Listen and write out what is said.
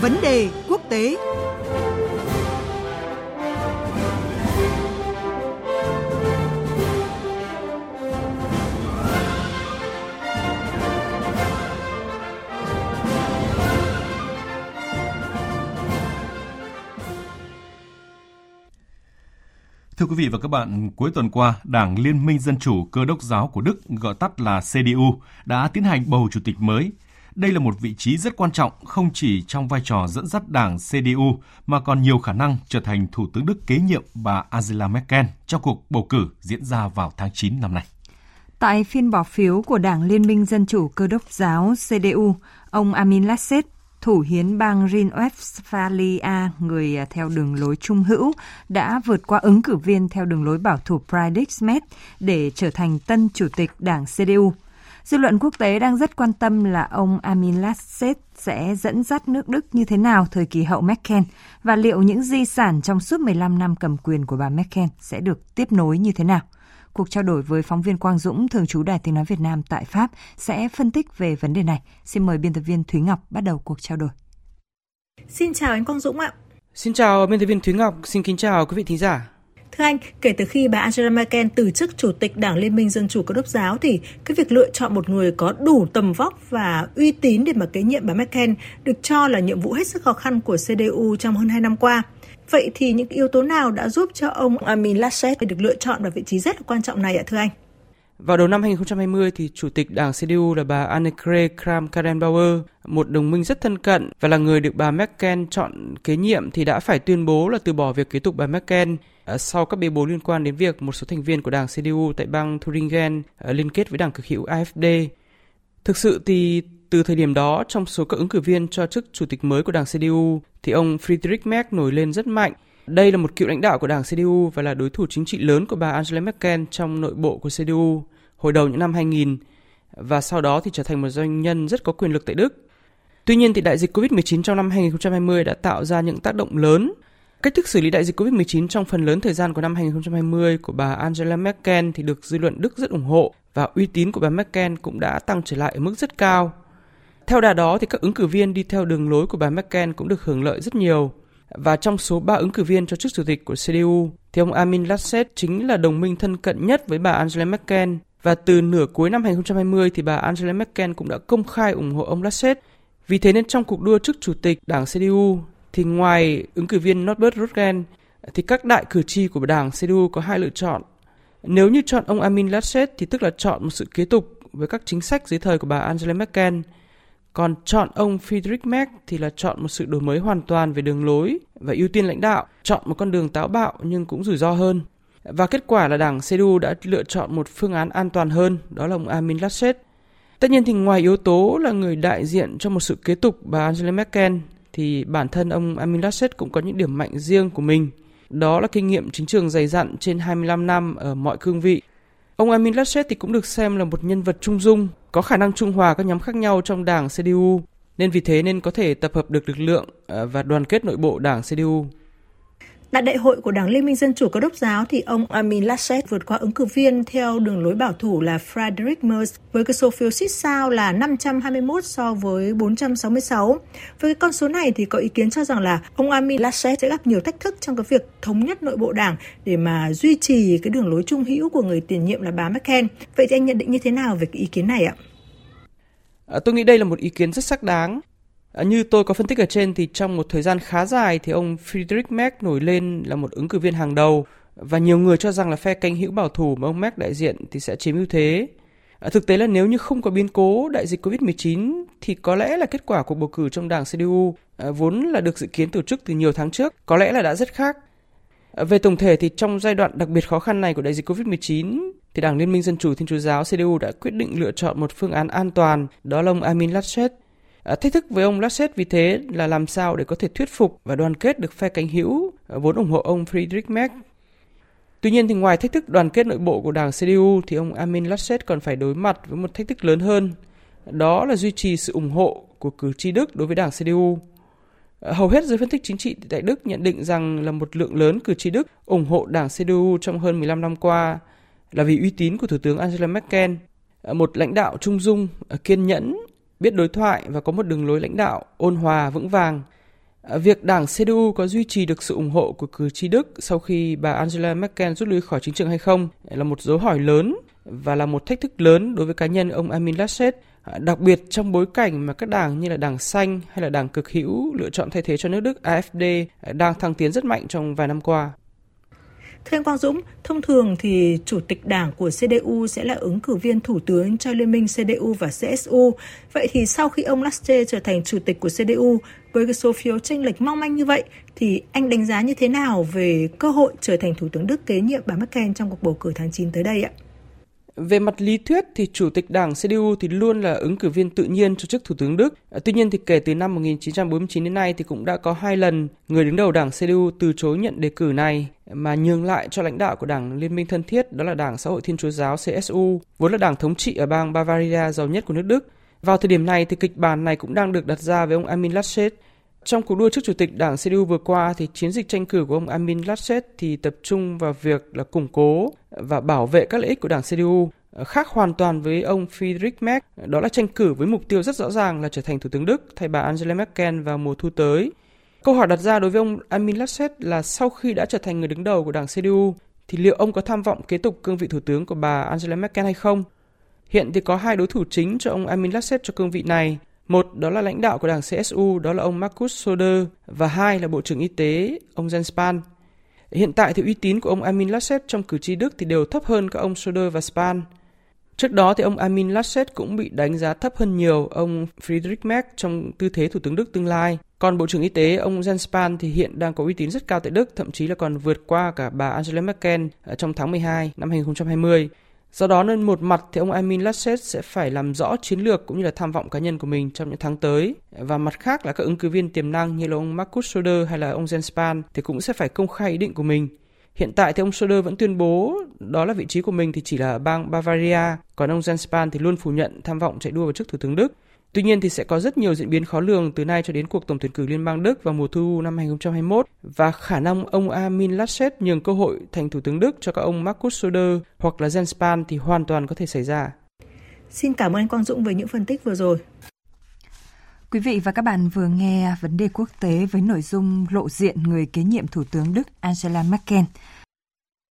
Vấn đề quốc tế Thưa quý vị và các bạn, cuối tuần qua, Đảng Liên minh Dân chủ Cơ đốc giáo của Đức, gọi tắt là CDU, đã tiến hành bầu chủ tịch mới. Đây là một vị trí rất quan trọng không chỉ trong vai trò dẫn dắt đảng CDU mà còn nhiều khả năng trở thành Thủ tướng Đức kế nhiệm bà Angela Merkel trong cuộc bầu cử diễn ra vào tháng 9 năm nay. Tại phiên bỏ phiếu của Đảng Liên minh Dân chủ Cơ đốc giáo CDU, ông Amin Laschet thủ hiến bang Rhine-Westphalia, người theo đường lối trung hữu, đã vượt qua ứng cử viên theo đường lối bảo thủ Friedrich Merz để trở thành tân chủ tịch đảng CDU. Dư luận quốc tế đang rất quan tâm là ông Armin Laschet sẽ dẫn dắt nước Đức như thế nào thời kỳ hậu Merkel và liệu những di sản trong suốt 15 năm cầm quyền của bà Merkel sẽ được tiếp nối như thế nào. Cuộc trao đổi với phóng viên Quang Dũng, thường trú Đài Tiếng Nói Việt Nam tại Pháp sẽ phân tích về vấn đề này. Xin mời biên tập viên Thúy Ngọc bắt đầu cuộc trao đổi. Xin chào anh Quang Dũng ạ. Xin chào biên tập viên Thúy Ngọc, xin kính chào quý vị thính giả. Thưa anh, kể từ khi bà Angela Merkel từ chức chủ tịch Đảng Liên minh Dân chủ Cơ đốc giáo thì cái việc lựa chọn một người có đủ tầm vóc và uy tín để mà kế nhiệm bà Merkel được cho là nhiệm vụ hết sức khó khăn của CDU trong hơn 2 năm qua. Vậy thì những yếu tố nào đã giúp cho ông Armin Laschet được lựa chọn vào vị trí rất là quan trọng này ạ thưa anh? Vào đầu năm 2020 thì chủ tịch đảng CDU là bà Annegret Kramp-Karrenbauer, một đồng minh rất thân cận và là người được bà Merkel chọn kế nhiệm thì đã phải tuyên bố là từ bỏ việc kế tục bà Merkel ờ, sau các bê bối liên quan đến việc một số thành viên của đảng CDU tại bang Thuringen ờ, liên kết với đảng cực hữu AfD. Thực sự thì từ thời điểm đó, trong số các ứng cử viên cho chức chủ tịch mới của đảng CDU, thì ông Friedrich Merz nổi lên rất mạnh. Đây là một cựu lãnh đạo của đảng CDU và là đối thủ chính trị lớn của bà Angela Merkel trong nội bộ của CDU hồi đầu những năm 2000 và sau đó thì trở thành một doanh nhân rất có quyền lực tại Đức. Tuy nhiên thì đại dịch Covid-19 trong năm 2020 đã tạo ra những tác động lớn. Cách thức xử lý đại dịch Covid-19 trong phần lớn thời gian của năm 2020 của bà Angela Merkel thì được dư luận Đức rất ủng hộ và uy tín của bà Merkel cũng đã tăng trở lại ở mức rất cao. Theo đà đó thì các ứng cử viên đi theo đường lối của bà Merkel cũng được hưởng lợi rất nhiều. Và trong số 3 ứng cử viên cho chức chủ tịch của CDU, thì ông Armin Laschet chính là đồng minh thân cận nhất với bà Angela Merkel. Và từ nửa cuối năm 2020 thì bà Angela Merkel cũng đã công khai ủng hộ ông Laschet. Vì thế nên trong cuộc đua chức chủ tịch đảng CDU thì ngoài ứng cử viên Norbert Röttgen thì các đại cử tri của đảng CDU có hai lựa chọn. Nếu như chọn ông Armin Laschet thì tức là chọn một sự kế tục với các chính sách dưới thời của bà Angela Merkel – còn chọn ông Friedrich Merz thì là chọn một sự đổi mới hoàn toàn về đường lối và ưu tiên lãnh đạo, chọn một con đường táo bạo nhưng cũng rủi ro hơn. Và kết quả là đảng CDU đã lựa chọn một phương án an toàn hơn, đó là ông Armin Laschet. Tất nhiên thì ngoài yếu tố là người đại diện cho một sự kế tục bà Angela Merkel, thì bản thân ông Armin Laschet cũng có những điểm mạnh riêng của mình. Đó là kinh nghiệm chính trường dày dặn trên 25 năm ở mọi cương vị Ông Armin Laschet thì cũng được xem là một nhân vật trung dung, có khả năng trung hòa các nhóm khác nhau trong đảng CDU, nên vì thế nên có thể tập hợp được lực lượng à, và đoàn kết nội bộ đảng CDU. Tại đại hội của Đảng Liên minh Dân chủ Cơ đốc giáo thì ông Armin Laschet vượt qua ứng cử viên theo đường lối bảo thủ là Frederick Merz với cái số phiếu xích sao là 521 so với 466. Với cái con số này thì có ý kiến cho rằng là ông Armin Laschet sẽ gặp nhiều thách thức trong cái việc thống nhất nội bộ đảng để mà duy trì cái đường lối trung hữu của người tiền nhiệm là bà Merkel. Vậy thì anh nhận định như thế nào về cái ý kiến này ạ? À, tôi nghĩ đây là một ý kiến rất sắc đáng À, như tôi có phân tích ở trên thì trong một thời gian khá dài thì ông Friedrich Merz nổi lên là một ứng cử viên hàng đầu và nhiều người cho rằng là phe cánh hữu bảo thủ mà ông Merz đại diện thì sẽ chiếm ưu thế. À, thực tế là nếu như không có biến cố đại dịch Covid-19 thì có lẽ là kết quả cuộc bầu cử trong đảng CDU à, vốn là được dự kiến tổ chức từ nhiều tháng trước có lẽ là đã rất khác. À, về tổng thể thì trong giai đoạn đặc biệt khó khăn này của đại dịch Covid-19 thì Đảng Liên minh Dân chủ Thiên Chúa giáo CDU đã quyết định lựa chọn một phương án an toàn, đó là ông Armin Laschet, Ờ, thách thức với ông Laschet vì thế là làm sao để có thể thuyết phục và đoàn kết được phe cánh hữu ờ, vốn ủng hộ ông Friedrich Merz. Tuy nhiên thì ngoài thách thức đoàn kết nội bộ của đảng CDU thì ông Armin Laschet còn phải đối mặt với một thách thức lớn hơn, đó là duy trì sự ủng hộ của cử tri Đức đối với đảng CDU. Ờ, hầu hết giới phân tích chính trị tại Đức nhận định rằng là một lượng lớn cử tri Đức ủng hộ đảng CDU trong hơn 15 năm qua là vì uy tín của Thủ tướng Angela Merkel, một lãnh đạo trung dung, kiên nhẫn biết đối thoại và có một đường lối lãnh đạo ôn hòa vững vàng. À, việc đảng CDU có duy trì được sự ủng hộ của cử tri Đức sau khi bà Angela Merkel rút lui khỏi chính trường hay không là một dấu hỏi lớn và là một thách thức lớn đối với cá nhân ông Armin Laschet, à, đặc biệt trong bối cảnh mà các đảng như là Đảng Xanh hay là Đảng Cực hữu lựa chọn thay thế cho nước Đức AfD à, đang thăng tiến rất mạnh trong vài năm qua. Thưa anh Quang Dũng, thông thường thì chủ tịch đảng của CDU sẽ là ứng cử viên thủ tướng cho liên minh CDU và CSU. Vậy thì sau khi ông Laschet trở thành chủ tịch của CDU với cái số phiếu tranh lệch mong manh như vậy thì anh đánh giá như thế nào về cơ hội trở thành thủ tướng Đức kế nhiệm bà Merkel trong cuộc bầu cử tháng 9 tới đây ạ? Về mặt lý thuyết thì chủ tịch đảng CDU thì luôn là ứng cử viên tự nhiên cho chức thủ tướng Đức. À, tuy nhiên thì kể từ năm 1949 đến nay thì cũng đã có hai lần người đứng đầu đảng CDU từ chối nhận đề cử này mà nhường lại cho lãnh đạo của đảng Liên minh thân thiết đó là đảng Xã hội Thiên Chúa giáo CSU, vốn là đảng thống trị ở bang Bavaria giàu nhất của nước Đức. Vào thời điểm này thì kịch bản này cũng đang được đặt ra với ông Armin Laschet. Trong cuộc đua trước chủ tịch đảng CDU vừa qua thì chiến dịch tranh cử của ông Armin Laschet thì tập trung vào việc là củng cố và bảo vệ các lợi ích của đảng CDU ờ, khác hoàn toàn với ông Friedrich Merz, đó là tranh cử với mục tiêu rất rõ ràng là trở thành thủ tướng Đức thay bà Angela Merkel vào mùa thu tới. Câu hỏi đặt ra đối với ông Armin Laschet là sau khi đã trở thành người đứng đầu của đảng CDU thì liệu ông có tham vọng kế tục cương vị thủ tướng của bà Angela Merkel hay không? Hiện thì có hai đối thủ chính cho ông Armin Laschet cho cương vị này. Một đó là lãnh đạo của đảng CSU, đó là ông Markus Söder, và hai là Bộ trưởng Y tế, ông Jens Spahn. Hiện tại thì uy tín của ông Armin Laschet trong cử tri Đức thì đều thấp hơn các ông Söder và Spahn. Trước đó thì ông Armin Laschet cũng bị đánh giá thấp hơn nhiều ông Friedrich Merz trong tư thế thủ tướng Đức tương lai. Còn Bộ trưởng Y tế ông Jens Spahn thì hiện đang có uy tín rất cao tại Đức, thậm chí là còn vượt qua cả bà Angela Merkel ờ, trong tháng 12 năm 2020. Do đó nên một mặt thì ông Amin Laschet sẽ phải làm rõ chiến lược cũng như là tham vọng cá nhân của mình trong những tháng tới và mặt khác là các ứng cử viên tiềm năng như là ông Markus Söder hay là ông Jens Spahn thì cũng sẽ phải công khai ý định của mình. Hiện tại thì ông Söder vẫn tuyên bố đó là vị trí của mình thì chỉ là bang Bavaria, còn ông Jens Spahn thì luôn phủ nhận tham vọng chạy đua vào chức thủ tướng Đức. Tuy nhiên thì sẽ có rất nhiều diễn biến khó lường từ nay cho đến cuộc tổng tuyển cử liên bang Đức vào mùa thu năm 2021 và khả năng ông Armin Laschet nhường cơ hội thành thủ tướng Đức cho các ông Markus Söder hoặc là Jens Spahn thì hoàn toàn có thể xảy ra. Xin cảm ơn anh Quang Dũng với những phân tích vừa rồi. Quý vị và các bạn vừa nghe vấn đề quốc tế với nội dung lộ diện người kế nhiệm Thủ tướng Đức Angela Merkel.